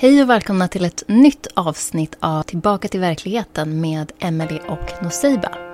Hej och välkomna till ett nytt avsnitt av Tillbaka till verkligheten med Emelie och Noseiba.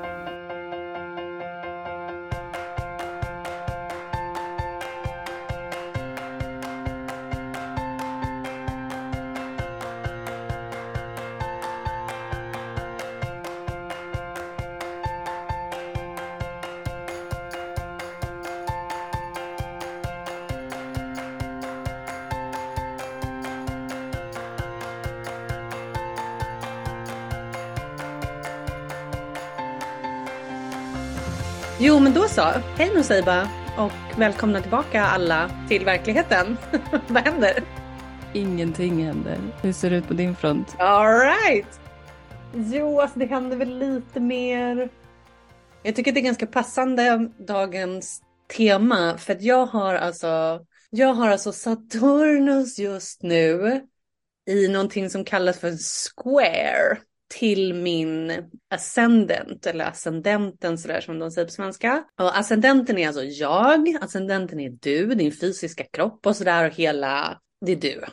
Så. Hej Nuseiba och välkomna tillbaka alla till verkligheten. Vad händer? Ingenting händer. Hur ser det ut på din front? All right. Jo, alltså det händer väl lite mer. Jag tycker det är ganska passande dagens tema för att jag har alltså, jag har alltså Saturnus just nu i någonting som kallas för square till min ascendent eller ascendenten sådär som de säger på svenska. Och ascendenten är alltså jag, ascendenten är du, din fysiska kropp och sådär och hela, det är du.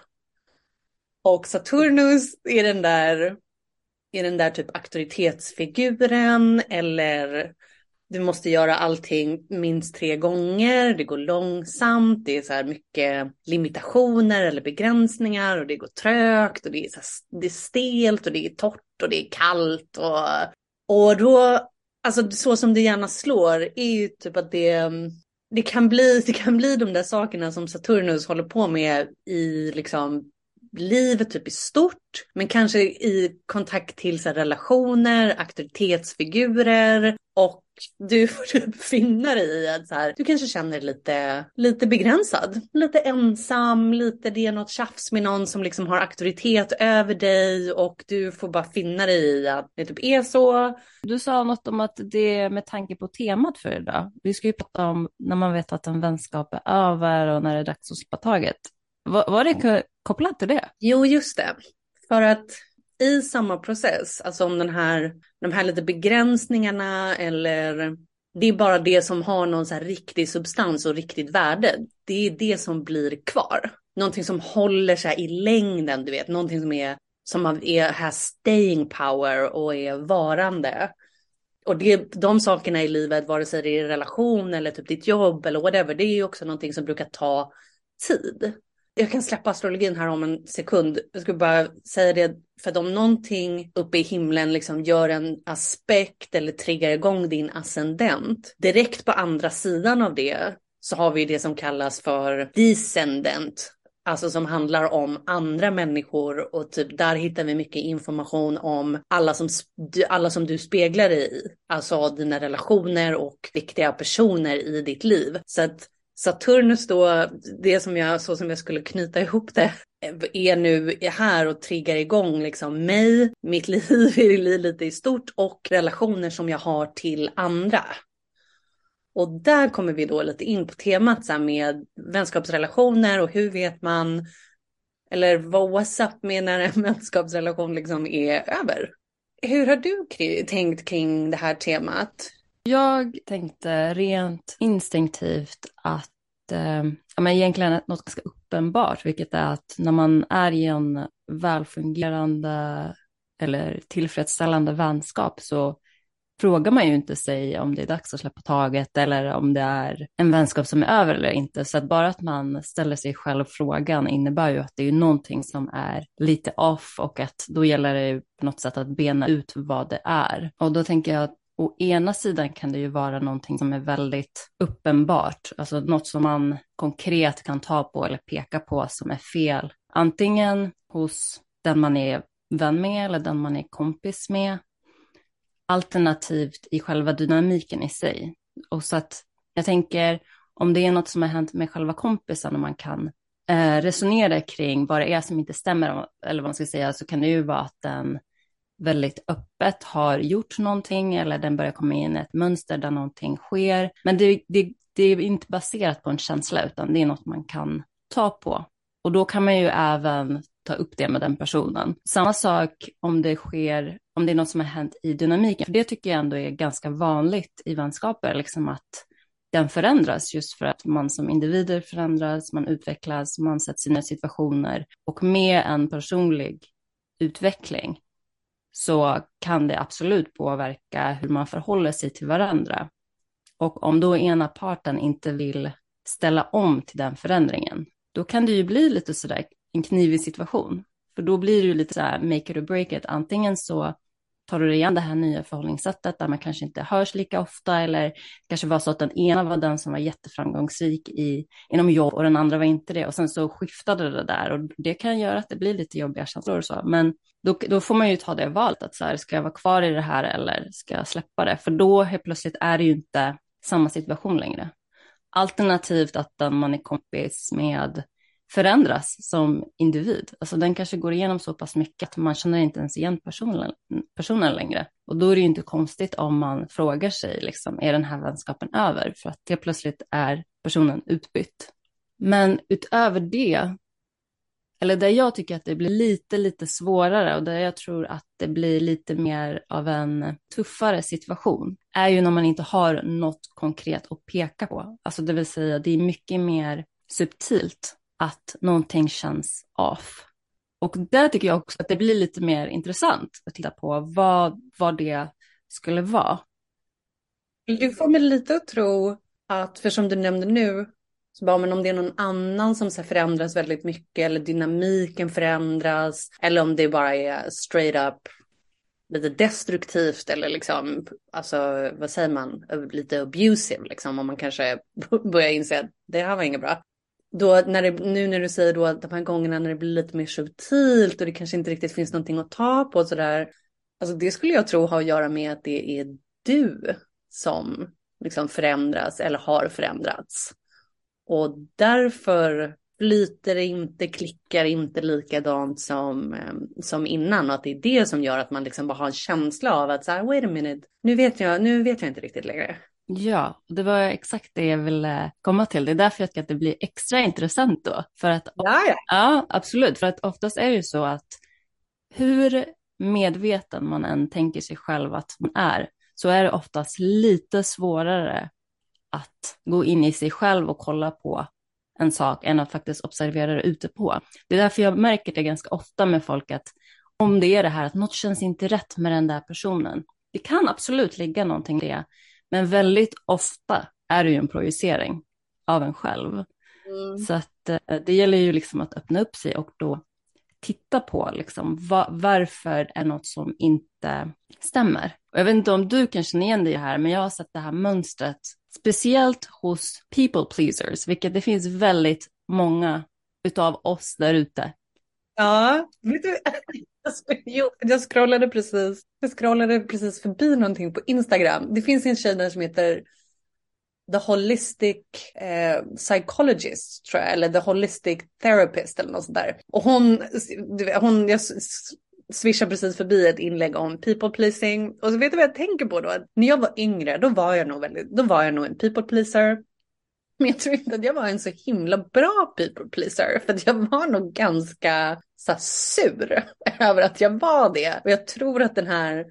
Och Saturnus är den där, är den där typ auktoritetsfiguren eller du måste göra allting minst tre gånger, det går långsamt, det är så här mycket limitationer eller begränsningar och det går trögt och det är, så här, det är stelt och det är torrt och det är kallt och, och då, alltså så som det gärna slår är ju typ att det, det kan bli, det kan bli de där sakerna som Saturnus håller på med i liksom livet typ i stort, men kanske i kontakt till så här, relationer, auktoritetsfigurer och du får typ finna dig i att så här, du kanske känner dig lite, lite begränsad, lite ensam, lite det är något tjafs med någon som liksom har auktoritet över dig och du får bara finna dig i att det typ är så. Du sa något om att det är med tanke på temat för idag. Vi ska ju prata om när man vet att en vänskap är över och när det är dags att släppa taget. Var, var det kopplat till det? Jo, just det. För att i samma process, alltså om den här, de här lite begränsningarna eller det är bara det som har någon så här riktig substans och riktigt värde. Det är det som blir kvar. Någonting som håller sig i längden, du vet. Någonting som är som är, har staying power och är varande. Och det, de sakerna i livet, vare sig det är relation eller typ ditt jobb eller whatever, det är ju också någonting som brukar ta tid jag kan släppa astrologin här om en sekund. Jag skulle bara säga det, för att om någonting uppe i himlen liksom gör en aspekt eller triggar igång din ascendent, direkt på andra sidan av det så har vi det som kallas för descendent. Alltså som handlar om andra människor och typ där hittar vi mycket information om alla som, alla som du speglar dig i. Alltså dina relationer och viktiga personer i ditt liv. Så att Saturnus då, det som jag, så som jag skulle knyta ihop det, är nu här och triggar igång liksom mig, mitt liv lite i stort och relationer som jag har till andra. Och där kommer vi då lite in på temat så med vänskapsrelationer och hur vet man, eller vad WhatsApp med när en vänskapsrelation liksom är över. Hur har du tänkt kring det här temat? Jag tänkte rent instinktivt att eh, ja, men egentligen något ganska uppenbart, vilket är att när man är i en välfungerande eller tillfredsställande vänskap så frågar man ju inte sig om det är dags att släppa taget eller om det är en vänskap som är över eller inte. Så att bara att man ställer sig själv frågan innebär ju att det är någonting som är lite off och att då gäller det på något sätt att bena ut vad det är. Och då tänker jag att Å ena sidan kan det ju vara någonting som är väldigt uppenbart, alltså något som man konkret kan ta på eller peka på som är fel. Antingen hos den man är vän med eller den man är kompis med. Alternativt i själva dynamiken i sig. Och så att jag tänker om det är något som har hänt med själva kompisen och man kan eh, resonera kring vad det är som inte stämmer, eller vad man ska säga, så kan det ju vara att den väldigt öppet har gjort någonting eller den börjar komma in i ett mönster där någonting sker. Men det, det, det är inte baserat på en känsla utan det är något man kan ta på. Och då kan man ju även ta upp det med den personen. Samma sak om det sker, om det är något som har hänt i dynamiken, för det tycker jag ändå är ganska vanligt i vänskaper, liksom att den förändras just för att man som individer förändras, man utvecklas, man sätts i nya situationer och med en personlig utveckling så kan det absolut påverka hur man förhåller sig till varandra. Och om då ena parten inte vill ställa om till den förändringen, då kan det ju bli lite sådär en knivig situation. För då blir det ju lite så här make it or break it. Antingen så tar du igen det här nya förhållningssättet där man kanske inte hörs lika ofta eller kanske var så att den ena var den som var jätteframgångsrik i, inom jobb och den andra var inte det. Och sen så skiftade det där och det kan göra att det blir lite jobbiga känslor och så. Men då, då får man ju ta det valet att så här, ska jag vara kvar i det här eller ska jag släppa det? För då helt plötsligt är det ju inte samma situation längre. Alternativt att den man är kompis med förändras som individ. Alltså den kanske går igenom så pass mycket att man känner inte ens igen personen, personen längre. Och då är det ju inte konstigt om man frågar sig, liksom, är den här vänskapen över? För att det plötsligt är personen utbytt. Men utöver det, eller där jag tycker att det blir lite, lite svårare och där jag tror att det blir lite mer av en tuffare situation, är ju när man inte har något konkret att peka på. Alltså det vill säga, det är mycket mer subtilt att någonting känns off. Och där tycker jag också att det blir lite mer intressant att titta på vad, vad det skulle vara. Du får mig lite att tro att, för som du nämnde nu, så bara, men om det är någon annan som så förändras väldigt mycket eller dynamiken förändras eller om det bara är straight up lite destruktivt eller liksom, alltså vad säger man, lite abusive liksom om man kanske börjar inse att det här var inget bra då när det, nu när du säger då att de här gångerna när det blir lite mer subtilt och det kanske inte riktigt finns någonting att ta på sådär. Alltså det skulle jag tro har att göra med att det är du som liksom förändras eller har förändrats. Och därför flyter det inte, klickar inte likadant som, eh, som innan och att det är det som gör att man liksom bara har en känsla av att så här, wait a minute, nu vet jag, nu vet jag inte riktigt längre. Ja, det var exakt det jag ville komma till. Det är därför jag tycker att det blir extra intressant då. För att, ja, ja. ja, absolut. För att oftast är det ju så att hur medveten man än tänker sig själv att man är, så är det oftast lite svårare att gå in i sig själv och kolla på en sak än att faktiskt observera det ute på. Det är därför jag märker det ganska ofta med folk att om det är det här att något känns inte rätt med den där personen, det kan absolut ligga någonting i det, men väldigt ofta är det ju en projicering av en själv. Mm. Så att eh, det gäller ju liksom att öppna upp sig och då titta på liksom va, varför är något som inte stämmer. Och jag vet inte om du kan känna igen dig här, men jag har sett det här mönstret, speciellt hos people pleasers, vilket det finns väldigt många utav oss där ute. Ja, vet du, jag scrollade precis, jag scrollade precis förbi någonting på Instagram. Det finns en tjej där som heter The Holistic eh, Psychologist, tror jag, eller The Holistic Therapist eller något sånt där. Och hon, hon jag swishar precis förbi ett inlägg om people pleasing. Och så vet du vad jag tänker på då? När jag var yngre, då var jag nog väldigt, då var jag nog en people pleaser. Men jag tror inte att jag var en så himla bra people pleaser. För att jag var nog ganska så sur över att jag var det. Och jag tror att den här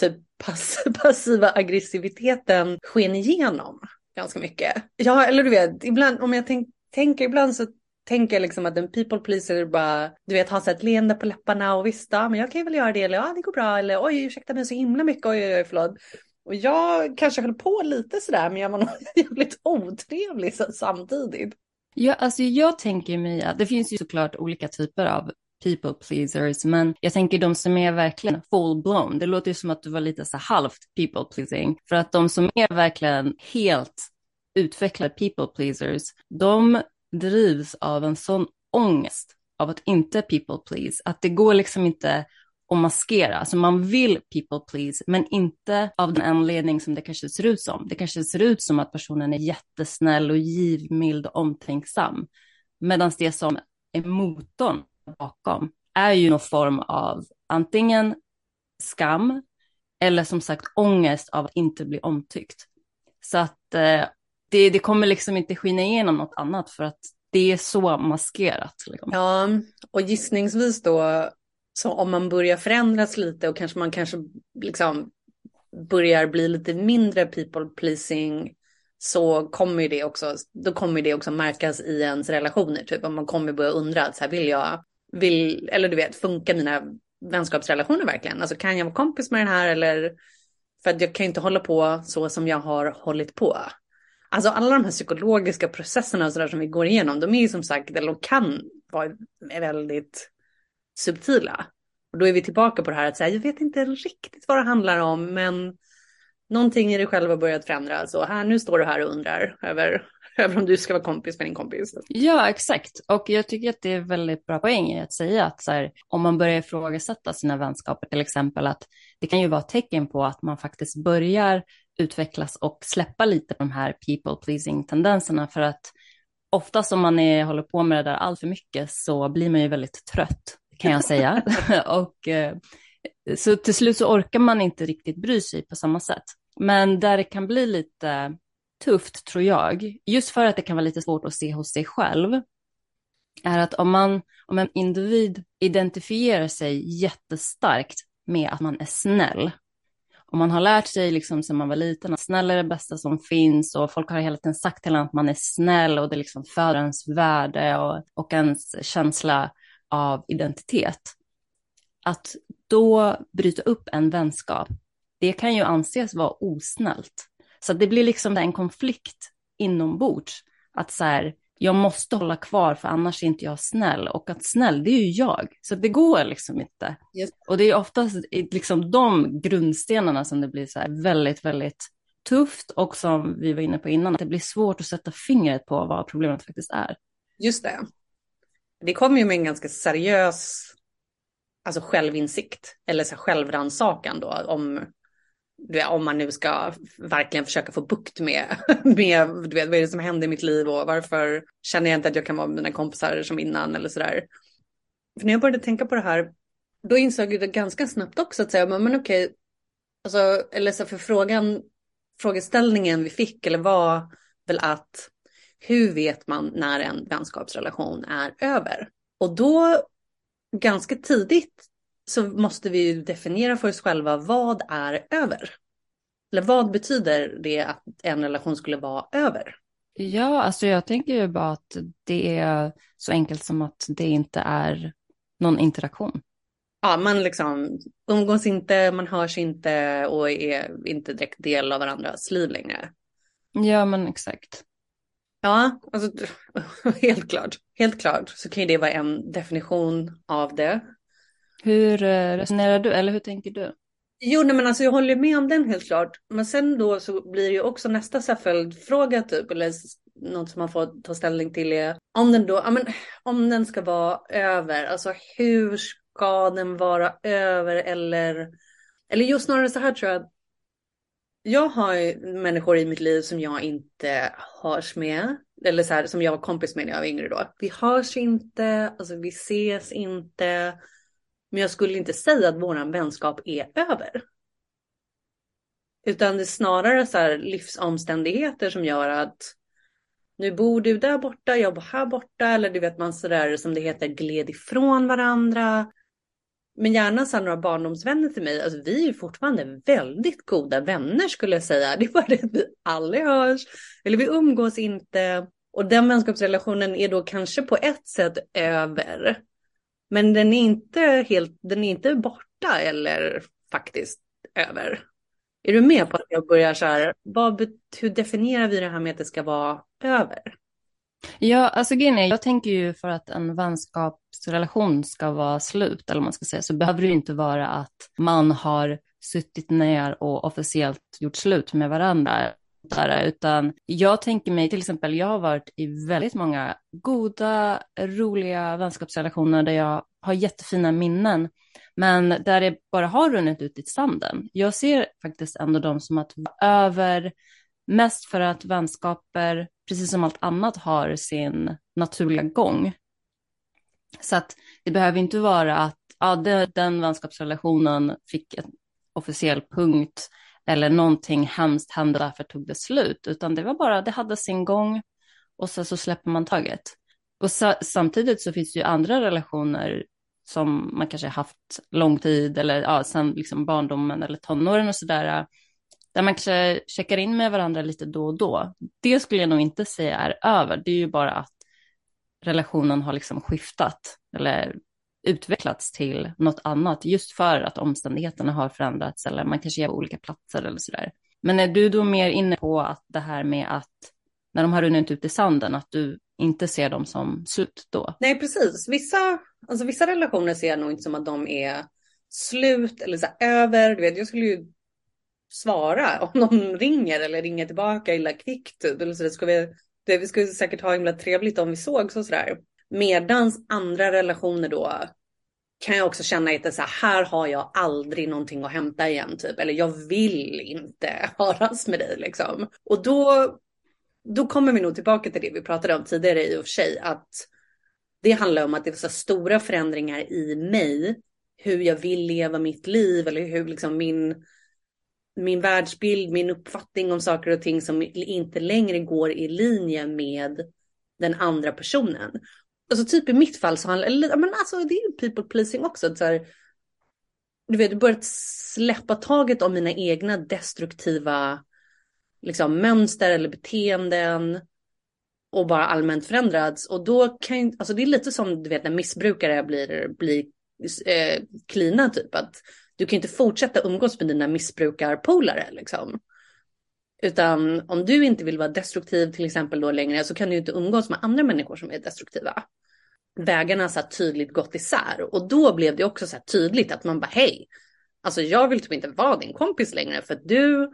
typ pass passiva aggressiviteten sken igenom ganska mycket. Ja, eller du vet, ibland om jag tänk, tänker ibland så tänker jag liksom att en people pleaser bara, du vet, har ett leende på läpparna och visst, ja, ah, men jag kan ju väl göra det, eller ja, det går bra, eller oj, ursäkta mig så himla mycket, oj, oj, oj, förlåt. Och jag kanske höll på lite sådär, men jag var nog jävligt otrevlig samtidigt. Ja, alltså jag tänker mig att det finns ju såklart olika typer av people pleasers, men jag tänker de som är verkligen full blown. Det låter ju som att du var lite så halvt people pleasing, för att de som är verkligen helt utvecklade people pleasers, de drivs av en sån ångest av att inte people please, att det går liksom inte och maskera. Alltså man vill people please, men inte av den anledning som det kanske ser ut som. Det kanske ser ut som att personen är jättesnäll och givmild och omtänksam. Medan det som är motorn bakom är ju någon form av antingen skam eller som sagt ångest av att inte bli omtyckt. Så att eh, det, det kommer liksom inte skina igenom något annat för att det är så maskerat. Liksom. Ja, och gissningsvis då så om man börjar förändras lite och kanske man kanske liksom börjar bli lite mindre people pleasing så kommer det också, då kommer det också märkas i ens relationer. Typ om man kommer börja undra, så här, vill jag, vill, eller du vet, funkar mina vänskapsrelationer verkligen? Alltså kan jag vara kompis med den här eller, för att jag kan ju inte hålla på så som jag har hållit på. Alltså alla de här psykologiska processerna och så där som vi går igenom, de är ju som sagt, eller kan vara väldigt subtila. Och då är vi tillbaka på det här att säga, jag vet inte riktigt vad det handlar om, men någonting i dig själv har börjat förändras och här, nu står du här och undrar över, över om du ska vara kompis med din kompis. Ja, exakt. Och jag tycker att det är väldigt bra poäng i att säga att så här, om man börjar ifrågasätta sina vänskaper, till exempel att det kan ju vara ett tecken på att man faktiskt börjar utvecklas och släppa lite de här people pleasing tendenserna för att oftast om man är, håller på med det där allt för mycket så blir man ju väldigt trött kan jag säga. och, eh, så till slut så orkar man inte riktigt bry sig på samma sätt. Men där det kan bli lite tufft tror jag, just för att det kan vara lite svårt att se hos sig själv, är att om, man, om en individ identifierar sig jättestarkt med att man är snäll, om man har lärt sig liksom sedan man var liten att snäll är det bästa som finns och folk har hela tiden sagt till en att man är snäll och det liksom föder ens värde och, och ens känsla av identitet. Att då bryta upp en vänskap, det kan ju anses vara osnällt. Så det blir liksom en konflikt inombords. Att så här, jag måste hålla kvar för annars är inte jag snäll. Och att snäll, det är ju jag. Så det går liksom inte. Yes. Och det är oftast liksom de grundstenarna som det blir så här väldigt, väldigt tufft. Och som vi var inne på innan, att det blir svårt att sätta fingret på vad problemet faktiskt är. Just det. Det kommer ju med en ganska seriös alltså självinsikt eller så självrannsakan då om, om man nu ska verkligen försöka få bukt med, med du vet, vad är det som händer i mitt liv och varför känner jag inte att jag kan vara med mina kompisar som innan eller sådär. För när jag började tänka på det här, då insåg jag det ganska snabbt också att säga, men, men okej, alltså, eller så för frågan, frågeställningen vi fick eller var väl att hur vet man när en vänskapsrelation är över? Och då ganska tidigt så måste vi definiera för oss själva vad är över? Eller vad betyder det att en relation skulle vara över? Ja, alltså jag tänker ju bara att det är så enkelt som att det inte är någon interaktion. Ja, man liksom umgås inte, man hörs inte och är inte direkt del av varandras liv längre. Ja, men exakt. Ja, alltså helt klart. Helt klart så kan ju det vara en definition av det. Hur eh, resonerar du eller hur tänker du? Jo, nej, men alltså jag håller med om den helt klart. Men sen då så blir det ju också nästa följdfråga typ, eller något som man får ta ställning till är om den då, ja, men, om den ska vara över, alltså hur ska den vara över eller, eller just snarare så här tror jag, jag har människor i mitt liv som jag inte hörs med. Eller så här, som jag var kompis med när jag var yngre då. Vi hörs inte, alltså vi ses inte. Men jag skulle inte säga att våran vänskap är över. Utan det är snarare så här livsomständigheter som gör att nu bor du där borta, jag bor här borta. Eller du vet man sådär som det heter gled ifrån varandra. Men gärna så några barndomsvänner till mig, alltså vi är fortfarande väldigt goda vänner skulle jag säga. Det är bara det att vi aldrig hörs, eller vi umgås inte. Och den vänskapsrelationen är då kanske på ett sätt över. Men den är inte helt, den är inte borta eller faktiskt över. Är du med på att jag börjar så här, vad, hur definierar vi det här med att det ska vara över? Ja, alltså grejen är, jag tänker ju för att en vänskapsrelation ska vara slut, eller man ska säga, så behöver det ju inte vara att man har suttit ner och officiellt gjort slut med varandra. Utan jag tänker mig, till exempel, jag har varit i väldigt många goda, roliga vänskapsrelationer där jag har jättefina minnen, men där det bara har runnit ut i sanden. Jag ser faktiskt ändå dem som att vara över, mest för att vänskaper precis som allt annat har sin naturliga gång. Så att det behöver inte vara att ja, det, den vänskapsrelationen fick en officiell punkt eller någonting hemskt hände därför tog det slut, utan det var bara, det hade sin gång och sen så släpper man taget. Och så, samtidigt så finns det ju andra relationer som man kanske haft lång tid eller ja, sen liksom barndomen eller tonåren och sådär där man kanske checkar in med varandra lite då och då, det skulle jag nog inte säga är över. Det är ju bara att relationen har liksom skiftat eller utvecklats till något annat just för att omständigheterna har förändrats eller man kanske är på olika platser eller sådär. Men är du då mer inne på att det här med att när de har runnit ut i sanden, att du inte ser dem som slut då? Nej, precis. Vissa, alltså vissa relationer ser jag nog inte som att de är slut eller så över. Du vet, jag skulle ju svara om de ringer eller ringer tillbaka illa kvickt. Typ. Eller så det ska vi, det, vi skulle säkert ha himla trevligt om vi sågs och sådär. Medans andra relationer då kan jag också känna att så här, här har jag aldrig någonting att hämta igen typ. Eller jag vill inte höras med dig liksom. Och då, då kommer vi nog tillbaka till det vi pratade om tidigare i och för sig. Att det handlar om att det är så stora förändringar i mig. Hur jag vill leva mitt liv eller hur liksom min, min världsbild, min uppfattning om saker och ting som inte längre går i linje med den andra personen. Alltså typ i mitt fall så handlar det, men alltså det är ju people pleasing också. Så här, du vet, börjat släppa taget om mina egna destruktiva liksom, mönster eller beteenden och bara allmänt förändrats. Och då kan ju, alltså det är lite som du vet när missbrukare blir, blir eh, klina typ. Att du kan inte fortsätta umgås med dina missbrukarpolare liksom. Utan om du inte vill vara destruktiv till exempel då längre så kan du inte umgås med andra människor som är destruktiva. Vägarna så tydligt gått isär och då blev det också så tydligt att man bara hej, alltså jag vill typ inte vara din kompis längre för att du,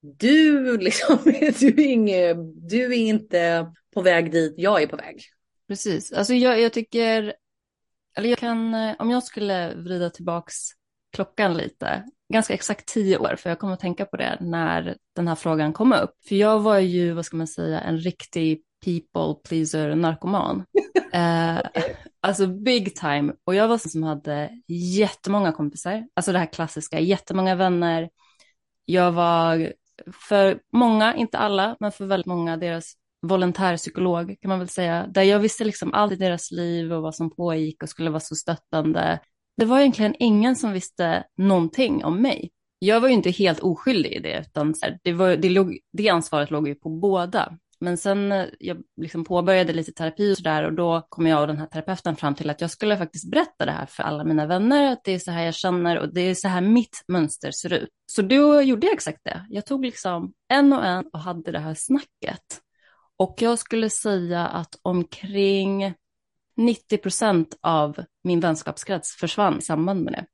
du liksom, du är, inge, du är inte på väg dit jag är på väg. Precis, alltså jag, jag tycker, eller jag kan, eh, om jag skulle vrida tillbaks klockan lite, ganska exakt tio år, för jag kommer att tänka på det när den här frågan kom upp. För jag var ju, vad ska man säga, en riktig people pleaser narkoman. eh, alltså big time. Och jag var sån som hade jättemånga kompisar, alltså det här klassiska, jättemånga vänner. Jag var för många, inte alla, men för väldigt många, deras volontärpsykolog kan man väl säga, där jag visste liksom allt i deras liv och vad som pågick och skulle vara så stöttande det var egentligen ingen som visste någonting om mig. Jag var ju inte helt oskyldig i det, utan det, var, det, låg, det ansvaret låg ju på båda. Men sen eh, jag liksom påbörjade lite terapi och sådär och då kom jag och den här terapeuten fram till att jag skulle faktiskt berätta det här för alla mina vänner, att det är så här jag känner och det är så här mitt mönster ser ut. Så då gjorde jag exakt det. Jag tog liksom en och en och hade det här snacket. Och jag skulle säga att omkring 90 procent av min vänskapskrets försvann i samband med det.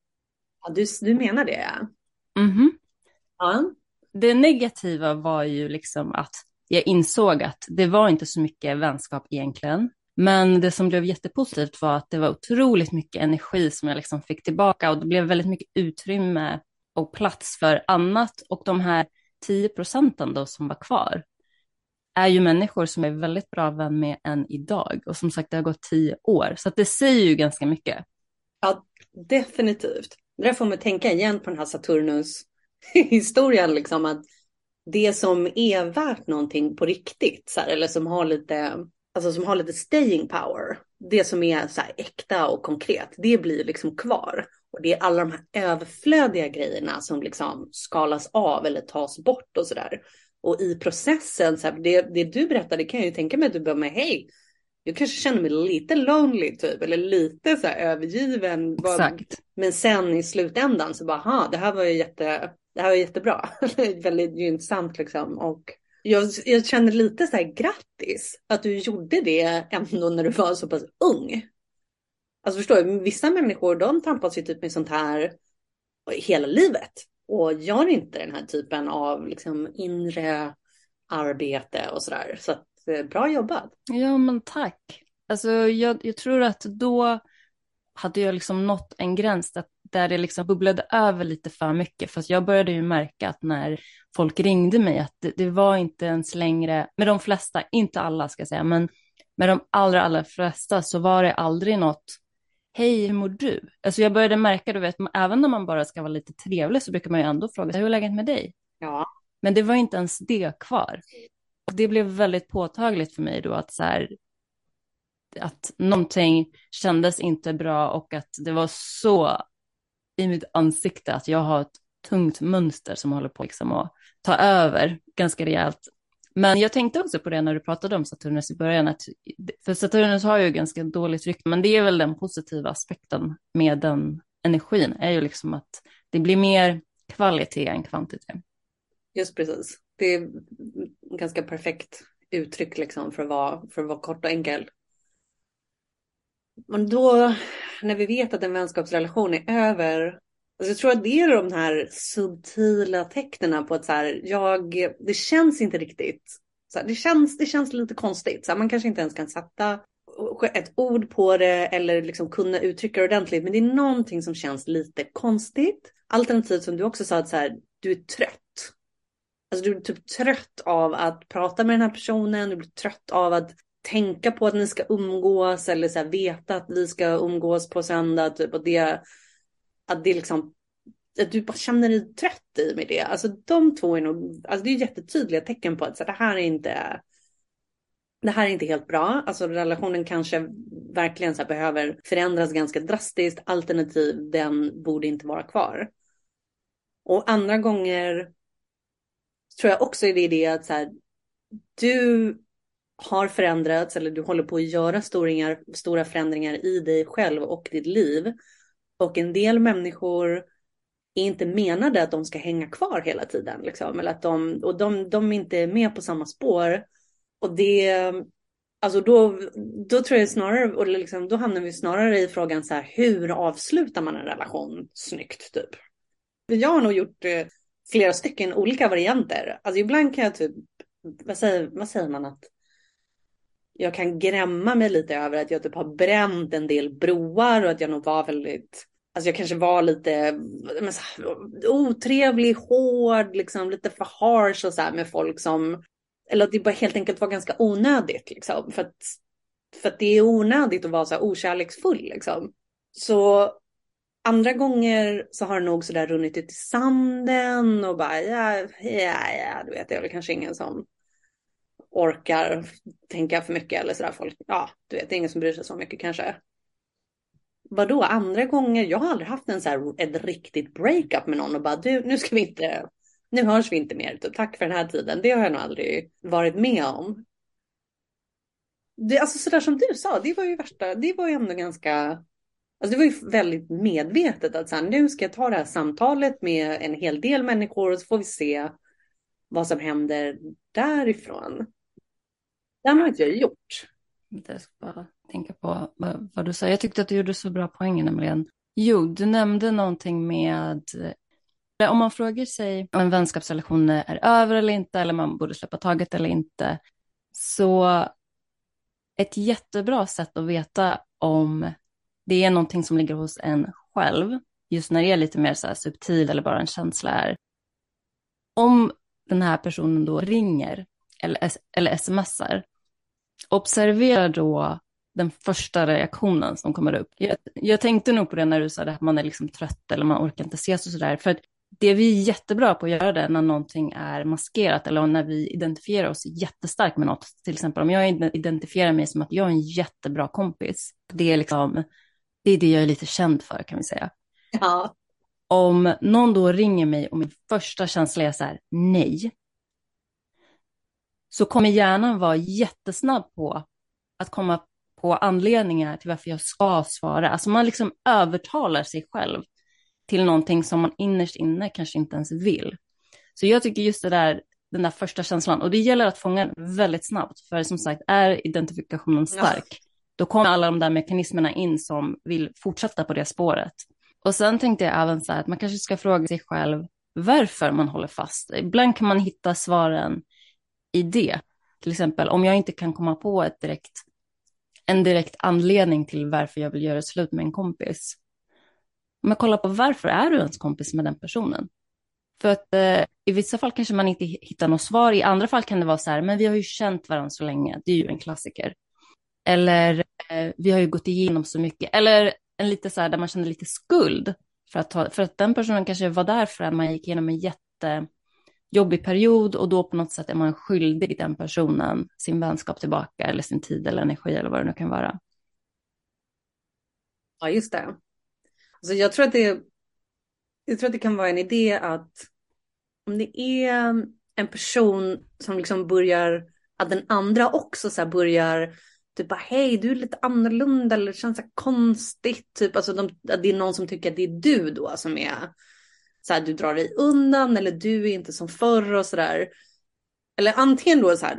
Ja, du, du menar det? Mm -hmm. ja. Det negativa var ju liksom att jag insåg att det var inte så mycket vänskap egentligen. Men det som blev jättepositivt var att det var otroligt mycket energi som jag liksom fick tillbaka och det blev väldigt mycket utrymme och plats för annat. Och de här 10 procenten då som var kvar, är ju människor som är väldigt bra vän med än idag. Och som sagt, det har gått tio år. Så det säger ju ganska mycket. Ja, definitivt. Det där får mig tänka igen på den här Saturnus-historien. Liksom, att det som är värt någonting på riktigt, så här, eller som har lite alltså som har lite staying power, det som är så här äkta och konkret, det blir liksom kvar. Och det är alla de här överflödiga grejerna som liksom skalas av eller tas bort och sådär. Och i processen, så här, det, det du berättade kan jag ju tänka mig att du bara med hej, jag kanske känner mig lite lonely typ, eller lite så här övergiven. Exakt. Men sen i slutändan så bara, ha, det här var ju jätte, det här var jättebra. Väldigt gynnsamt liksom. Och jag, jag känner lite så här grattis att du gjorde det ändå när du var så pass ung. Alltså förstår du, vissa människor de tampas ju typ med sånt här hela livet och gör inte den här typen av liksom inre arbete och sådär. Så att, eh, bra jobbat. Ja men tack. Alltså jag, jag tror att då hade jag liksom nått en gräns där, där det liksom bubblade över lite för mycket. För jag började ju märka att när folk ringde mig att det, det, var inte ens längre, med de flesta, inte alla ska jag säga, men med de allra, allra flesta så var det aldrig något hej, hur mår du? Alltså jag började märka, du vet, även när man bara ska vara lite trevlig så brukar man ju ändå fråga, hur är läget med dig? Ja. Men det var inte ens det kvar. Och det blev väldigt påtagligt för mig då att så här, att någonting kändes inte bra och att det var så i mitt ansikte att jag har ett tungt mönster som håller på liksom att ta över ganska rejält. Men jag tänkte också på det när du pratade om Saturnus i början, att, för Saturnus har ju ganska dåligt rykte, men det är väl den positiva aspekten med den energin, är ju liksom att det blir mer kvalitet än kvantitet. Just precis. Det är ganska perfekt uttryck liksom för att vara, för att vara kort och enkel. Men då, när vi vet att en vänskapsrelation är över, alltså jag tror att det är de här subtila tecknen på att så här, jag, det känns inte riktigt, så här, det, känns, det känns lite konstigt. Så här, man kanske inte ens kan sätta ett ord på det eller liksom kunna uttrycka det ordentligt, men det är någonting som känns lite konstigt. Alternativt som du också sa, att så här, du är trött. Alltså du är typ trött av att prata med den här personen, du blir trött av att tänka på att ni ska umgås eller så här, veta att vi ska umgås på söndag. Typ, och det, att det liksom, att du bara känner dig trött i med det. Alltså de två är nog, alltså det är jättetydliga tecken på att så det här är inte, det här är inte helt bra. Alltså relationen kanske verkligen så behöver förändras ganska drastiskt. Alternativ, den borde inte vara kvar. Och andra gånger tror jag också är det det att så här, du har förändrats eller du håller på att göra stora, stora förändringar i dig själv och ditt liv. Och en del människor är inte menade att de ska hänga kvar hela tiden. Liksom, eller att de, och de, de är inte med på samma spår. Och det, alltså då, då tror jag snarare, och liksom, då hamnar vi snarare i frågan så här, hur avslutar man en relation snyggt typ? Jag har nog gjort eh, flera stycken olika varianter. Alltså ibland kan jag typ, vad säger, vad säger man att jag kan grämma mig lite över att jag typ har bränt en del broar och att jag nog var väldigt, alltså jag kanske var lite men, så, otrevlig, hård, liksom lite för harsh och så här med folk som, eller att det bara helt enkelt var ganska onödigt liksom. För att, för att det är onödigt att vara så här okärleksfull liksom. Så andra gånger så har det nog sådär runnit ut i sanden och bara ja, ja, ja, du vet, det är väl kanske ingen som orkar tänka för mycket eller sådär. Folk, ja, du vet, det är ingen som bryr sig så mycket kanske. Vadå, andra gånger? Jag har aldrig haft en så här, ett riktigt breakup med någon och bara du, nu ska vi inte, nu hörs vi inte mer, typ, tack för den här tiden. Det har jag nog aldrig varit med om. Det, alltså sådär som du sa, det var ju värsta, det var ju ändå ganska, alltså det var ju väldigt medvetet att så här, nu ska jag ta det här samtalet med en hel del människor och så får vi se vad som händer därifrån. Det har inte jag gjort. Jag ska bara tänka på vad, du sa. Jag tyckte att du gjorde så bra poänger nämligen. Jo, du nämnde någonting med eh, om man frågar sig om en vänskapsrelation är över eller inte, eller man borde släppa taget eller inte, så ett jättebra sätt att veta om det är någonting som ligger hos en själv, just när det är lite mer så här subtil eller bara en känsla är, om den här personen då ringer eller, eller smsar, observera då den första reaktionen som kommer upp. Jag, jag tänkte nog på det när du sa att man är liksom trött eller man orkar inte ses och sådär. För det vi är jättebra på att göra det när någonting är maskerat eller när vi identifierar oss jättestarkt med något. Till exempel om jag identifierar mig som att jag är en jättebra kompis. Det är liksom, det är det jag är lite känd för kan vi säga. Ja. Om någon då ringer mig och min första känsla är så här, nej, så kommer hjärnan vara jättesnabb på att komma på anledningar till varför jag ska svara. Alltså man liksom övertalar sig själv till någonting som man innerst inne kanske inte ens vill. Så jag tycker just det där, den där första känslan, och det gäller att fånga väldigt snabbt, för som sagt, är identifikationen stark, ja. då kommer alla de där mekanismerna in som vill fortsätta på det spåret. Och sen tänkte jag även så här att man kanske ska fråga sig själv varför man håller fast. Ibland kan man hitta svaren i det. Till exempel om jag inte kan komma på ett direkt, en direkt anledning till varför jag vill göra slut med en kompis. Om jag kollar på varför är du ens kompis med den personen? För att eh, i vissa fall kanske man inte hittar något svar, i andra fall kan det vara så här, men vi har ju känt varandra så länge, det är ju en klassiker. Eller eh, vi har ju gått igenom så mycket, eller en lite så här där man känner lite skuld för att, ta, för att den personen kanske var där för att man gick igenom en jätte jobbig period och då på något sätt är man skyldig den personen sin vänskap tillbaka eller sin tid eller energi eller vad det nu kan vara. Ja, just det. Alltså jag tror att det jag tror att det kan vara en idé att om det är en person som liksom börjar, att den andra också så börjar typ bara hej du är lite annorlunda eller det känns så konstigt. Typ alltså de, att det är någon som tycker att det är du då som är så här du drar dig undan eller du är inte som förr och sådär. Eller antingen då så här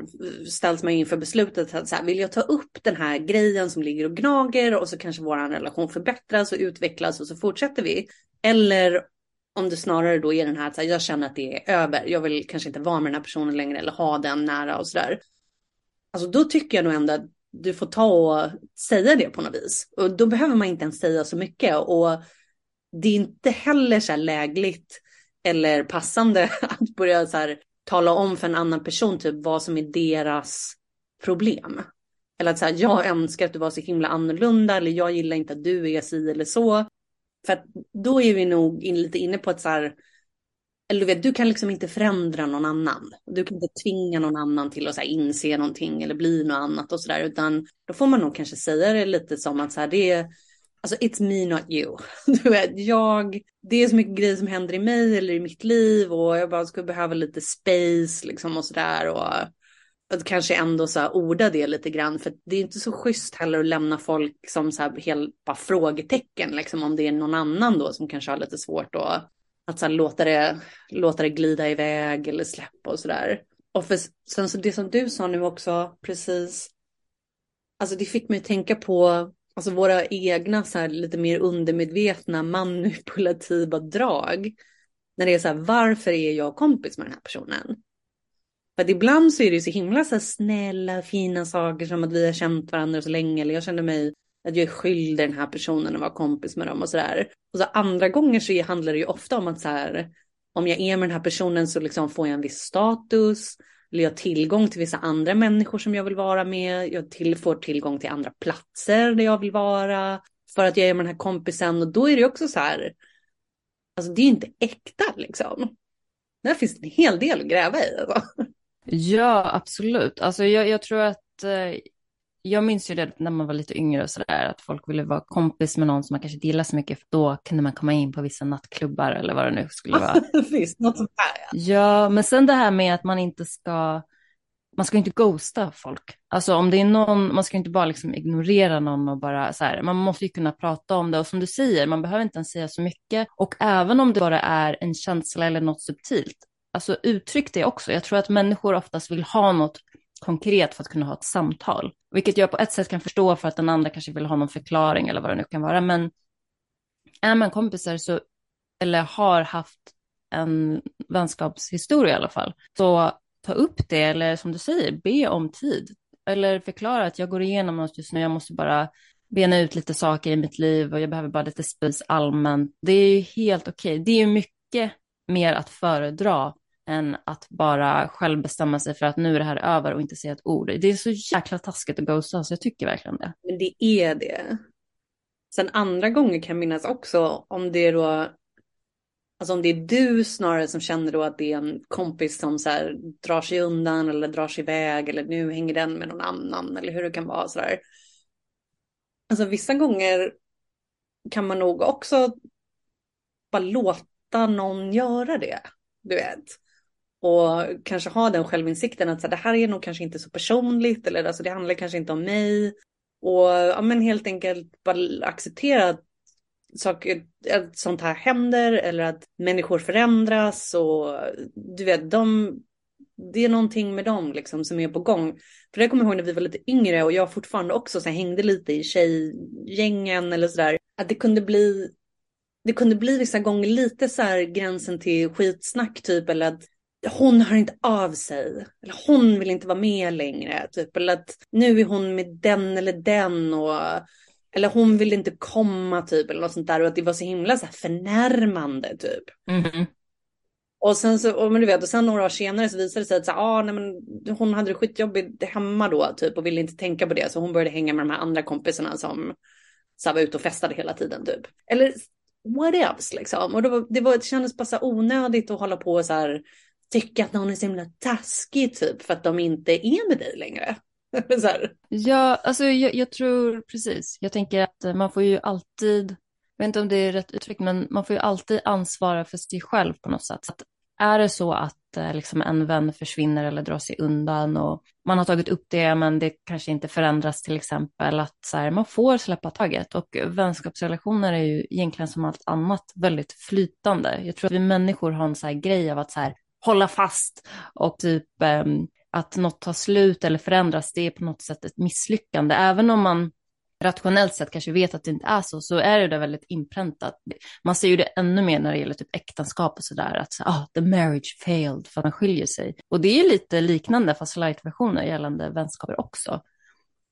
ställs man inför beslutet att så här, vill jag ta upp den här grejen som ligger och gnager och så kanske vår relation förbättras och utvecklas och så fortsätter vi. Eller om det snarare då är den här att jag känner att det är över. Jag vill kanske inte vara med den här personen längre eller ha den nära och sådär. Alltså då tycker jag nog ändå att du får ta och säga det på något vis. Och då behöver man inte ens säga så mycket. Och det är inte heller så här lägligt eller passande att börja så här tala om för en annan person typ vad som är deras problem. Eller att så här jag önskar att du var så himla annorlunda eller jag gillar inte att du är si eller så. För att då är vi nog in, lite inne på att så här, eller du vet, du kan liksom inte förändra någon annan. Du kan inte tvinga någon annan till att så här, inse någonting eller bli något annat och sådär, utan då får man nog kanske säga det lite som att så här, det är, alltså it's me not you. Du vet, jag, det är så mycket grejer som händer i mig eller i mitt liv och jag bara skulle behöva lite space liksom och sådär och att kanske ändå så här orda det lite grann för det är inte så schysst heller att lämna folk som så här helt bara frågetecken liksom om det är någon annan då som kanske har lite svårt att att så här, låta, det, låta det glida iväg eller släppa och sådär. Och för, sen så det som du sa nu också precis. Alltså det fick mig att tänka på alltså våra egna så här, lite mer undermedvetna manipulativa drag. När det är så här, varför är jag kompis med den här personen? För att ibland så är det ju så himla så här snälla, fina saker som att vi har känt varandra så länge. Eller jag kände mig att jag är skyldig den här personen att vara kompis med dem och sådär. Och så andra gånger så handlar det ju ofta om att så här, om jag är med den här personen så liksom får jag en viss status. Eller jag har tillgång till vissa andra människor som jag vill vara med. Jag till, får tillgång till andra platser där jag vill vara. För att jag är med den här kompisen. Och då är det också så här. Alltså det är ju inte äkta liksom. Där finns en hel del att gräva i. Alltså. Ja, absolut. Alltså jag, jag tror att eh, jag minns ju det när man var lite yngre och sådär, att folk ville vara kompis med någon som man kanske inte gillar så mycket, för då kunde man komma in på vissa nattklubbar eller vad det nu skulle vara. Visst, något sånt här. Ja. ja, men sen det här med att man inte ska, man ska inte ghosta folk. Alltså om det är någon, man ska inte bara liksom ignorera någon och bara så här, man måste ju kunna prata om det och som du säger, man behöver inte ens säga så mycket. Och även om det bara är en känsla eller något subtilt, alltså uttryck det också. Jag tror att människor oftast vill ha något konkret för att kunna ha ett samtal. Vilket jag på ett sätt kan förstå för att den andra kanske vill ha någon förklaring eller vad det nu kan vara. Men är man kompisar så, eller har haft en vänskapshistoria i alla fall, så ta upp det eller som du säger, be om tid. Eller förklara att jag går igenom något just nu, jag måste bara bena ut lite saker i mitt liv och jag behöver bara lite space allmänt. Det är ju helt okej. Okay. Det är ju mycket mer att föredra än att bara själv bestämma sig för att nu är det här över och inte säga ett ord. Det är så jäkla taskigt att ghosta, så jag tycker verkligen det. Men det är det. Sen andra gånger kan jag minnas också om det är då, alltså om det är du snarare som känner då att det är en kompis som så här drar sig undan eller drar sig iväg eller nu hänger den med någon annan eller hur det kan vara så där. Alltså vissa gånger kan man nog också bara låta någon göra det. Du vet. Och kanske ha den självinsikten att så här, det här är nog kanske inte så personligt eller alltså, det handlar kanske inte om mig. Och ja, men helt enkelt bara acceptera att, saker, att sånt här händer eller att människor förändras och du vet, de, det är någonting med dem liksom som är på gång. För det kommer jag ihåg när vi var lite yngre och jag fortfarande också så här, hängde lite i tjejgängen eller sådär. Att det kunde bli det kunde bli vissa gånger lite så här gränsen till skitsnack typ eller att hon hör inte av sig. Eller hon vill inte vara med längre. Typ. Eller att nu är hon med den eller den. Och, eller hon vill inte komma typ. Eller något sånt där. Och att det var så himla så här förnärmande typ. Mm. Och sen så, och men du vet, och sen några år senare så visade det sig att så, ah, nej, men hon hade det skitjobbigt hemma då typ och ville inte tänka på det. Så hon började hänga med de här andra kompisarna som så var ute och festade hela tiden typ. Eller what else liksom. Och det, var, det, var, det kändes bara så onödigt att hålla på så här tycka att någon är så himla taskig typ för att de inte är med dig längre. ja, alltså jag, jag, tror precis. Jag tänker att man får ju alltid, jag vet inte om det är rätt uttryck, men man får ju alltid ansvara för sig själv på något sätt. Så att är det så att eh, liksom en vän försvinner eller drar sig undan och man har tagit upp det men det kanske inte förändras till exempel, att så här, man får släppa taget och vänskapsrelationer är ju egentligen som allt annat väldigt flytande. Jag tror att vi människor har en så här grej av att så här, hålla fast och typ eh, att något tar slut eller förändras, det är på något sätt ett misslyckande. Även om man rationellt sett kanske vet att det inte är så, så är det väldigt inpräntat. Man ser ju det ännu mer när det gäller typ äktenskap och sådär, att så, oh, the marriage failed för att man skiljer sig. Och det är lite liknande, fast light-versioner gällande vänskaper också.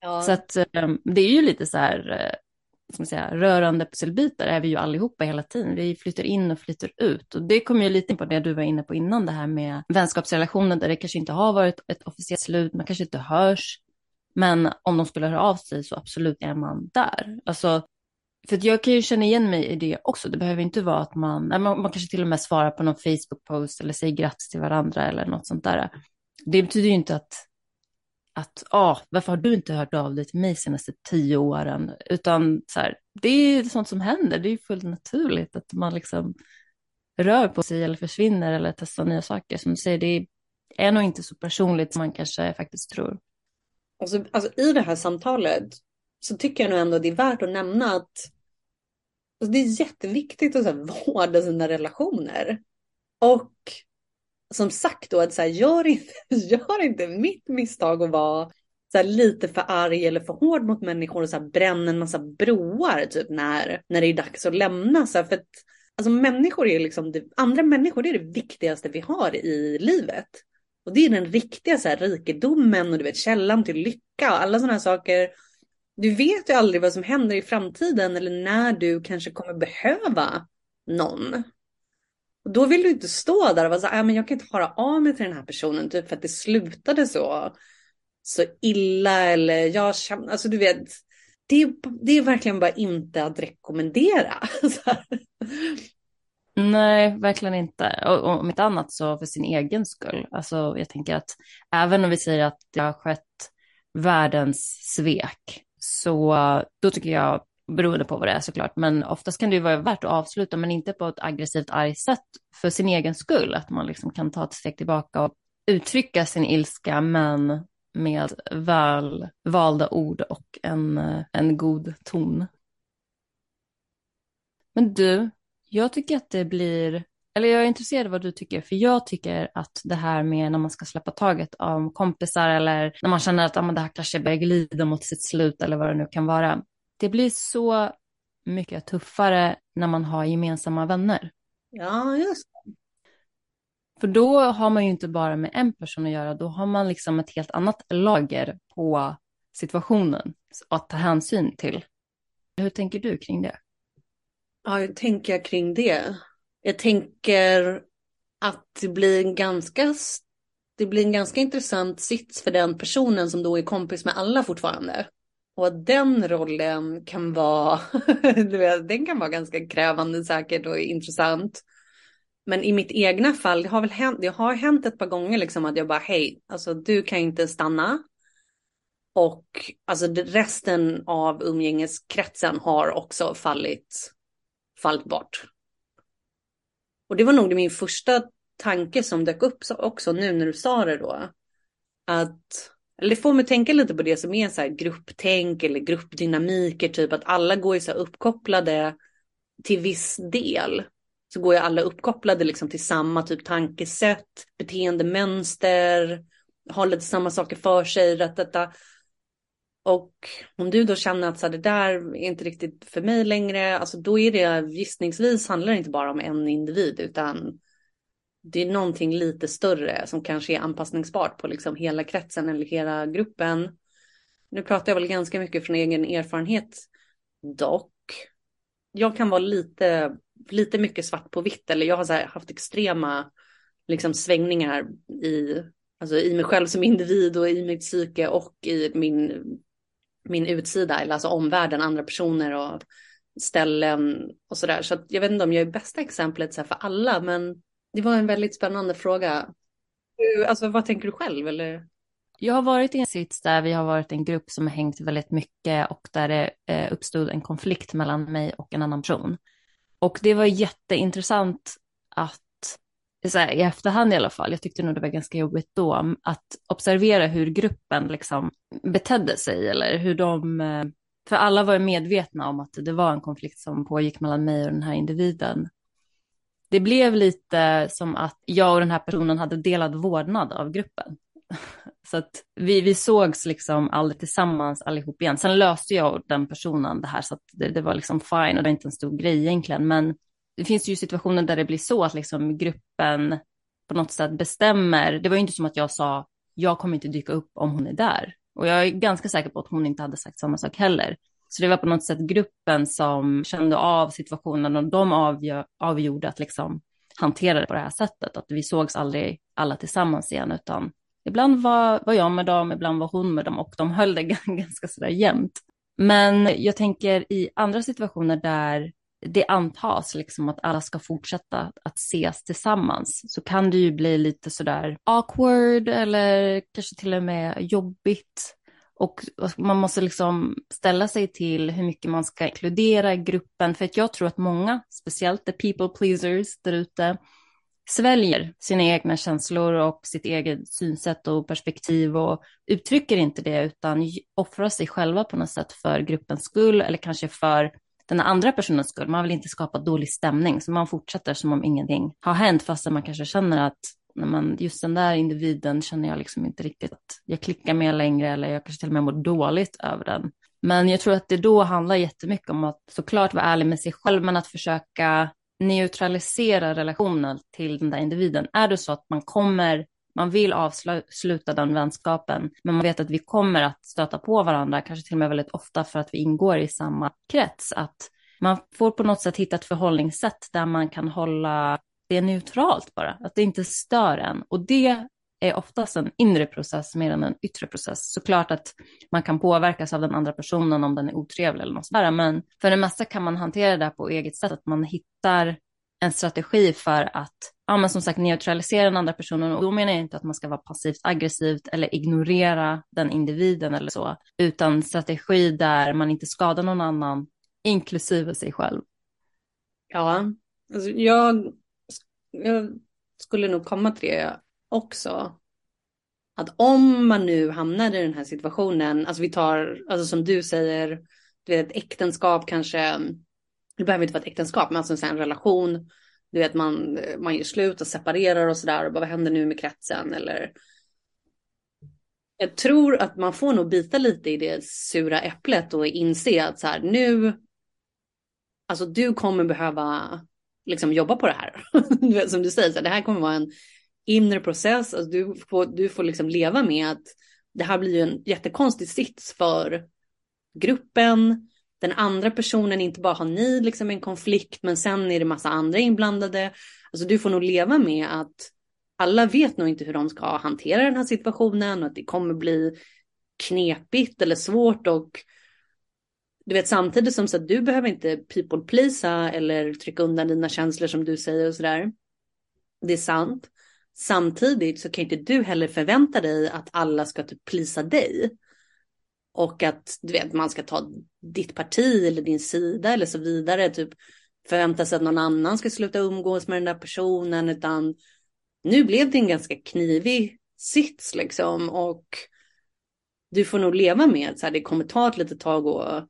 Ja. Så att um, det är ju lite så här, uh, som säga, rörande pusselbitar är vi ju allihopa hela tiden. Vi flyttar in och flyter ut. Och det kommer ju lite in på det du var inne på innan, det här med vänskapsrelationer där det kanske inte har varit ett officiellt slut, man kanske inte hörs, men om de skulle höra av sig så absolut är man där. Alltså, för jag kan ju känna igen mig i det också. Det behöver inte vara att man, man, man kanske till och med svarar på någon Facebook-post eller säger grattis till varandra eller något sånt där. Det betyder ju inte att, att ah, varför har du inte hört av dig till mig senaste tio åren? Utan så här, det är sånt som händer. Det är fullt naturligt att man liksom rör på sig eller försvinner eller testar nya saker. Som du säger, det är nog inte så personligt som man kanske faktiskt tror. Alltså, alltså i det här samtalet så tycker jag nog ändå det är värt att nämna att alltså, det är jätteviktigt att så här, vårda sina relationer. Och som sagt då, att så här, gör, inte, gör inte mitt misstag att vara så här, lite för arg eller för hård mot människor och så här, bränna en massa broar typ när, när det är dags att lämna. Så här, för att, alltså, människor är liksom det, andra människor är det viktigaste vi har i livet. Och det är den riktiga så här, rikedomen och du vet källan till lycka och alla sådana här saker. Du vet ju aldrig vad som händer i framtiden eller när du kanske kommer behöva någon. Och då vill du inte stå där och vara så här, äh, men jag kan inte höra av mig till den här personen typ för att det slutade så, så illa eller jag känner, alltså du vet, det, det är verkligen bara inte att rekommendera. Nej, verkligen inte. Och om inte annat så för sin egen skull. Alltså, jag tänker att även om vi säger att det har skett världens svek, så då tycker jag, beroende på vad det är såklart, men oftast kan det ju vara värt att avsluta, men inte på ett aggressivt argt sätt för sin egen skull, att man liksom kan ta ett steg tillbaka och uttrycka sin ilska, men med väl valda ord och en, en god ton. Men du, jag tycker att det blir, eller jag är intresserad av vad du tycker, för jag tycker att det här med när man ska släppa taget om kompisar eller när man känner att ah, det här kanske börjar glida mot sitt slut eller vad det nu kan vara. Det blir så mycket tuffare när man har gemensamma vänner. Ja, just det. För då har man ju inte bara med en person att göra, då har man liksom ett helt annat lager på situationen att ta hänsyn till. Hur tänker du kring det? Ja, hur tänker jag kring det? Jag tänker att det blir en ganska det blir en ganska intressant sits för den personen som då är kompis med alla fortfarande. Och att den rollen kan vara, du vet, den kan vara ganska krävande säkert och intressant. Men i mitt egna fall, det har väl hänt, det har hänt ett par gånger liksom att jag bara, hej, alltså du kan inte stanna. Och alltså resten av umgängeskretsen har också fallit fallit bort. Och det var nog min första tanke som dök upp också nu när du sa det då. Att, eller det får mig tänka lite på det som är så här grupptänk eller gruppdynamiker, typ att alla går ju så här uppkopplade till viss del. Så går ju alla uppkopplade liksom till samma typ tankesätt, beteendemönster, har lite samma saker för sig. Detta. Och om du då känner att så här, det där är inte riktigt för mig längre, alltså då är det gissningsvis handlar det inte bara om en individ utan det är någonting lite större som kanske är anpassningsbart på liksom hela kretsen eller hela gruppen. Nu pratar jag väl ganska mycket från egen erfarenhet dock. Jag kan vara lite, lite mycket svart på vitt eller jag har haft extrema liksom svängningar i, alltså i mig själv som individ och i mitt psyke och i min min utsida, eller alltså omvärlden, andra personer och ställen och sådär. Så, så jag vet inte om jag är bästa exemplet så för alla, men det var en väldigt spännande fråga. Alltså vad tänker du själv eller? Jag har varit i en sits där vi har varit en grupp som har hängt väldigt mycket och där det eh, uppstod en konflikt mellan mig och en annan person. Och det var jätteintressant att, så här, i efterhand i alla fall, jag tyckte nog det var ganska jobbigt då, att observera hur gruppen liksom betedde sig eller hur de, eh, för alla var medvetna om att det var en konflikt som pågick mellan mig och den här individen. Det blev lite som att jag och den här personen hade delad vårdnad av gruppen. Så att vi, vi sågs liksom aldrig tillsammans allihop igen. Sen löste jag och den personen det här så att det, det var liksom fine och det var inte en stor grej egentligen. Men det finns ju situationer där det blir så att liksom gruppen på något sätt bestämmer. Det var ju inte som att jag sa jag kommer inte dyka upp om hon är där. Och jag är ganska säker på att hon inte hade sagt samma sak heller. Så det var på något sätt gruppen som kände av situationen och de avgör, avgjorde att liksom hantera det på det här sättet. Att vi sågs aldrig alla tillsammans igen, utan ibland var, var jag med dem, ibland var hon med dem och de höll det ganska sådär jämnt. Men jag tänker i andra situationer där det antas liksom att alla ska fortsätta att ses tillsammans så kan det ju bli lite sådär awkward eller kanske till och med jobbigt. Och man måste liksom ställa sig till hur mycket man ska inkludera i gruppen. För att jag tror att många, speciellt the people pleasers där ute, sväljer sina egna känslor och sitt eget synsätt och perspektiv och uttrycker inte det utan offrar sig själva på något sätt för gruppens skull eller kanske för den andra personens skull. Man vill inte skapa dålig stämning så man fortsätter som om ingenting har hänt fastän man kanske känner att när man, just den där individen känner jag liksom inte riktigt att jag klickar med längre eller jag kanske till och med mår dåligt över den. Men jag tror att det då handlar jättemycket om att såklart vara ärlig med sig själv men att försöka neutralisera relationen till den där individen. Är det så att man kommer, man vill avsluta den vänskapen, men man vet att vi kommer att stöta på varandra, kanske till och med väldigt ofta för att vi ingår i samma krets, att man får på något sätt hitta ett förhållningssätt där man kan hålla det är neutralt bara, att det inte stör en. Och det är oftast en inre process mer än en yttre process. Såklart att man kan påverkas av den andra personen om den är otrevlig eller något sådär, men för det mesta kan man hantera det på eget sätt, att man hittar en strategi för att, ja men som sagt neutralisera den andra personen och då menar jag inte att man ska vara passivt aggressivt eller ignorera den individen eller så, utan strategi där man inte skadar någon annan, inklusive sig själv. Ja, alltså jag, jag skulle nog komma till det också. Att om man nu hamnar i den här situationen, alltså vi tar, alltså som du säger, du vet ett äktenskap kanske, det behöver inte vara ett äktenskap, men alltså en relation, du vet man, man gör slut och separerar och sådär och bara vad händer nu med kretsen eller jag tror att man får nog bita lite i det sura äpplet och inse att så här nu, alltså du kommer behöva liksom jobba på det här. Som du säger, så här, det här kommer vara en inre process. Alltså du, får, du får liksom leva med att det här blir ju en jättekonstig sits för gruppen. Den andra personen, inte bara har ni liksom en konflikt, men sen är det massa andra inblandade. Alltså du får nog leva med att alla vet nog inte hur de ska hantera den här situationen och att det kommer bli knepigt eller svårt och du vet samtidigt som så att du behöver inte people pleasa eller trycka undan dina känslor som du säger och sådär. Det är sant. Samtidigt så kan inte du heller förvänta dig att alla ska typ plisa dig. Och att du vet, man ska ta ditt parti eller din sida eller så vidare. Typ förvänta sig att någon annan ska sluta umgås med den där personen. Utan nu blev det en ganska knivig sits liksom. Och du får nog leva med att det kommer ta ett litet tag att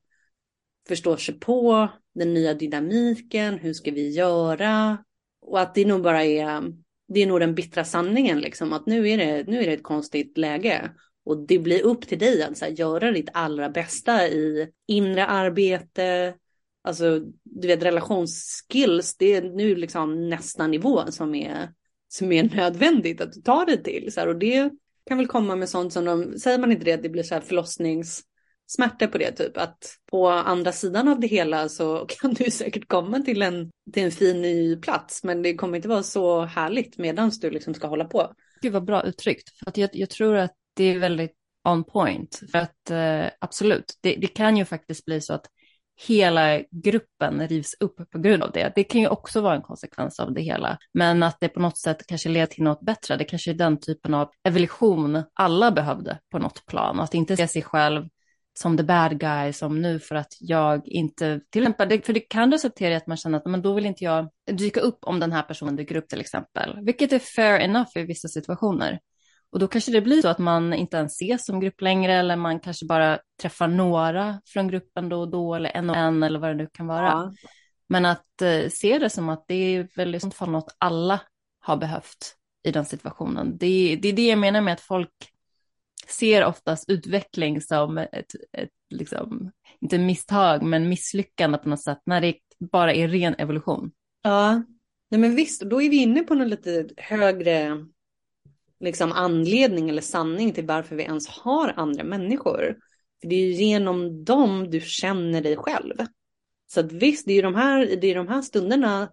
förstår sig på den nya dynamiken. Hur ska vi göra? Och att det nog bara är det är nog den bittra sanningen, liksom, att nu är, det, nu är det ett konstigt läge. Och det blir upp till dig att så här, göra ditt allra bästa i inre arbete, alltså du vet relationsskills, det är nu liksom nästa nivå som är, som är nödvändigt att du tar dig till. Så här, och det kan väl komma med sånt som de, säger man inte det, att det blir så här förlossnings smärta på det typ. Att på andra sidan av det hela så kan du säkert komma till en, till en fin ny plats. Men det kommer inte vara så härligt medan du liksom ska hålla på. Gud vad bra uttryckt. För att jag, jag tror att det är väldigt on point. För att eh, absolut, det, det, kan ju faktiskt bli så att hela gruppen rivs upp på grund av det. Det kan ju också vara en konsekvens av det hela. Men att det på något sätt kanske leder till något bättre, det kanske är den typen av evolution alla behövde på något plan. Att inte se sig själv som the bad guy, som nu för att jag inte, till exempel, för det kan resultera i att man känner att men då vill inte jag dyka upp om den här personen dyker upp till exempel, vilket är fair enough i vissa situationer. Och då kanske det blir så att man inte ens ses som grupp längre eller man kanske bara träffar några från gruppen då och då eller en och en eller vad det nu kan vara. Ja. Men att eh, se det som att det är väl i sånt fall något alla har behövt i den situationen. Det, det är det jag menar med att folk ser oftast utveckling som ett, ett liksom, inte misstag, men misslyckande på något sätt, när det bara är ren evolution. Ja, Nej, men visst, då är vi inne på något lite högre liksom, anledning eller sanning till varför vi ens har andra människor. För det är ju genom dem du känner dig själv. Så att visst, det är ju de här, det är de här stunderna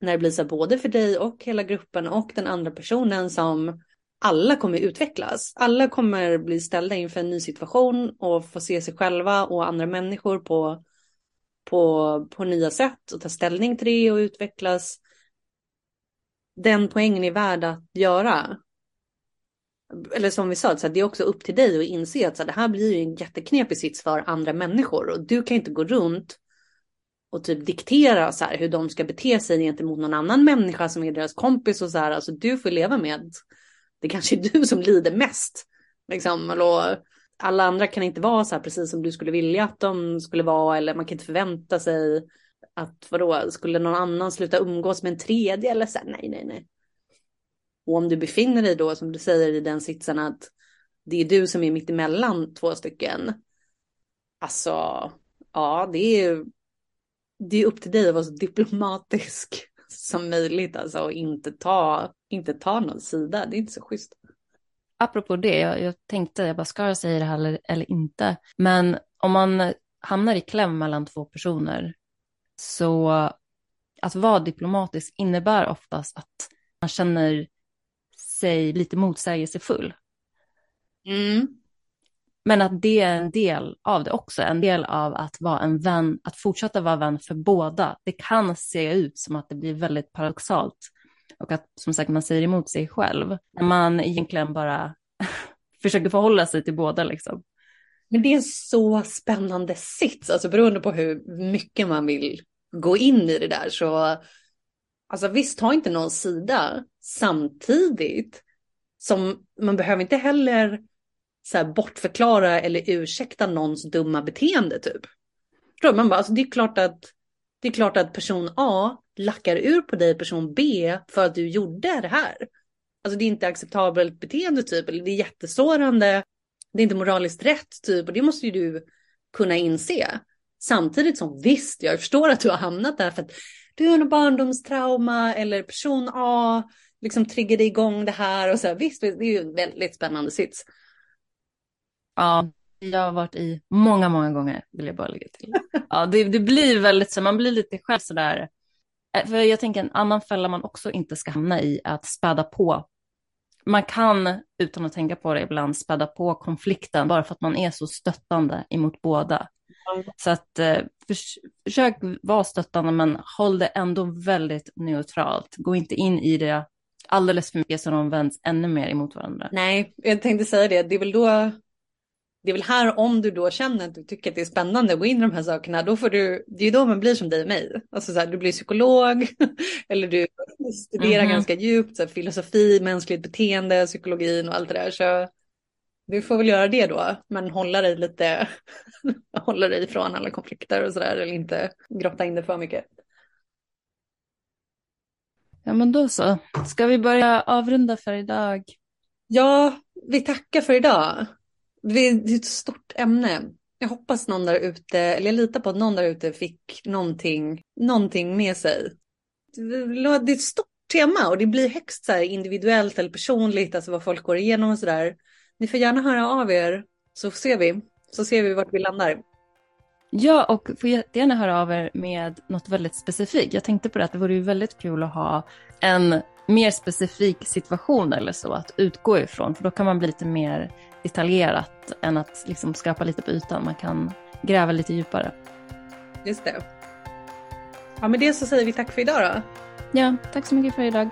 när det blir så både för dig och hela gruppen och den andra personen som alla kommer utvecklas. Alla kommer bli ställda inför en ny situation och få se sig själva och andra människor på, på, på nya sätt och ta ställning till det och utvecklas. Den poängen är värd att göra. Eller som vi sa, så det är också upp till dig att inse att så det här blir en jätteknepig sits för andra människor och du kan inte gå runt och typ diktera så här hur de ska bete sig gentemot någon annan människa som är deras kompis och så här. Alltså du får leva med det kanske är du som lider mest. Liksom, och alla andra kan inte vara så här precis som du skulle vilja att de skulle vara eller man kan inte förvänta sig att vadå, skulle någon annan sluta umgås med en tredje eller så här, nej, nej, nej. Och om du befinner dig då, som du säger, i den sitsen att det är du som är mitt emellan två stycken. Alltså, ja, det är det är upp till dig att vara så diplomatisk som möjligt alltså och inte ta, inte ta någon sida. Det är inte så schysst. Apropå det, jag, jag tänkte, jag bara ska jag säga det här eller, eller inte? Men om man hamnar i kläm mellan två personer så att vara diplomatisk innebär oftast att man känner sig lite motsägelsefull. Mm. Men att det är en del av det också, en del av att vara en vän, att fortsätta vara vän för båda. Det kan se ut som att det blir väldigt paradoxalt och att som sagt man säger emot sig själv. När man egentligen bara försöker förhålla sig till båda liksom. Men det är en så spännande sits, alltså beroende på hur mycket man vill gå in i det där så Alltså visst, ta inte någon sida samtidigt som man behöver inte heller så här, bortförklara eller ursäkta någons dumma beteende typ. Man bara, alltså, det är klart att det är klart att person A lackar ur på dig person B för att du gjorde det här. Alltså det är inte acceptabelt beteende typ, eller det är jättesårande, det är inte moraliskt rätt typ, och det måste ju du kunna inse. Samtidigt som visst, jag förstår att du har hamnat där för att du har något barndomstrauma eller person A liksom triggade igång det här och så här, visst, det är ju en väldigt spännande sits. Ja, jag har varit i många, många gånger, vill jag bara lägga till. Ja, det, det blir väldigt så, man blir lite själv sådär. Eh, för jag tänker en annan fälla man också inte ska hamna i är att späda på. Man kan, utan att tänka på det ibland, späda på konflikten bara för att man är så stöttande emot båda. Så att eh, för, försök vara stöttande men håll det ändå väldigt neutralt. Gå inte in i det alldeles för mycket så de vänds ännu mer emot varandra. Nej, jag tänkte säga det. Det är väl då det är väl här om du då känner att du tycker att det är spännande att gå in i de här sakerna, då får du, det är då man blir som dig och mig. Alltså så här, du blir psykolog eller du studerar mm ganska djupt, så här, filosofi, mänskligt beteende, psykologin och allt det där. Så du får väl göra det då, men hålla dig lite, hålla dig ifrån alla konflikter och sådär, eller inte grotta in det för mycket. Ja, men då så. Ska vi börja avrunda för idag? Ja, vi tackar för idag. Det är ett stort ämne. Jag hoppas någon där ute, eller jag litar på att någon där ute fick någonting, någonting med sig. Det är ett stort tema och det blir högst så individuellt eller personligt, alltså vad folk går igenom och sådär. Ni får gärna höra av er så ser vi, så ser vi vart vi landar. Ja, och får jättegärna höra av er med något väldigt specifikt. Jag tänkte på det att det vore ju väldigt kul att ha en mer specifik situation eller så att utgå ifrån, för då kan man bli lite mer detaljerat än att liksom skapa lite på ytan. Man kan gräva lite djupare. Just det. Ja, med det så säger vi tack för idag då. Ja, tack så mycket för idag.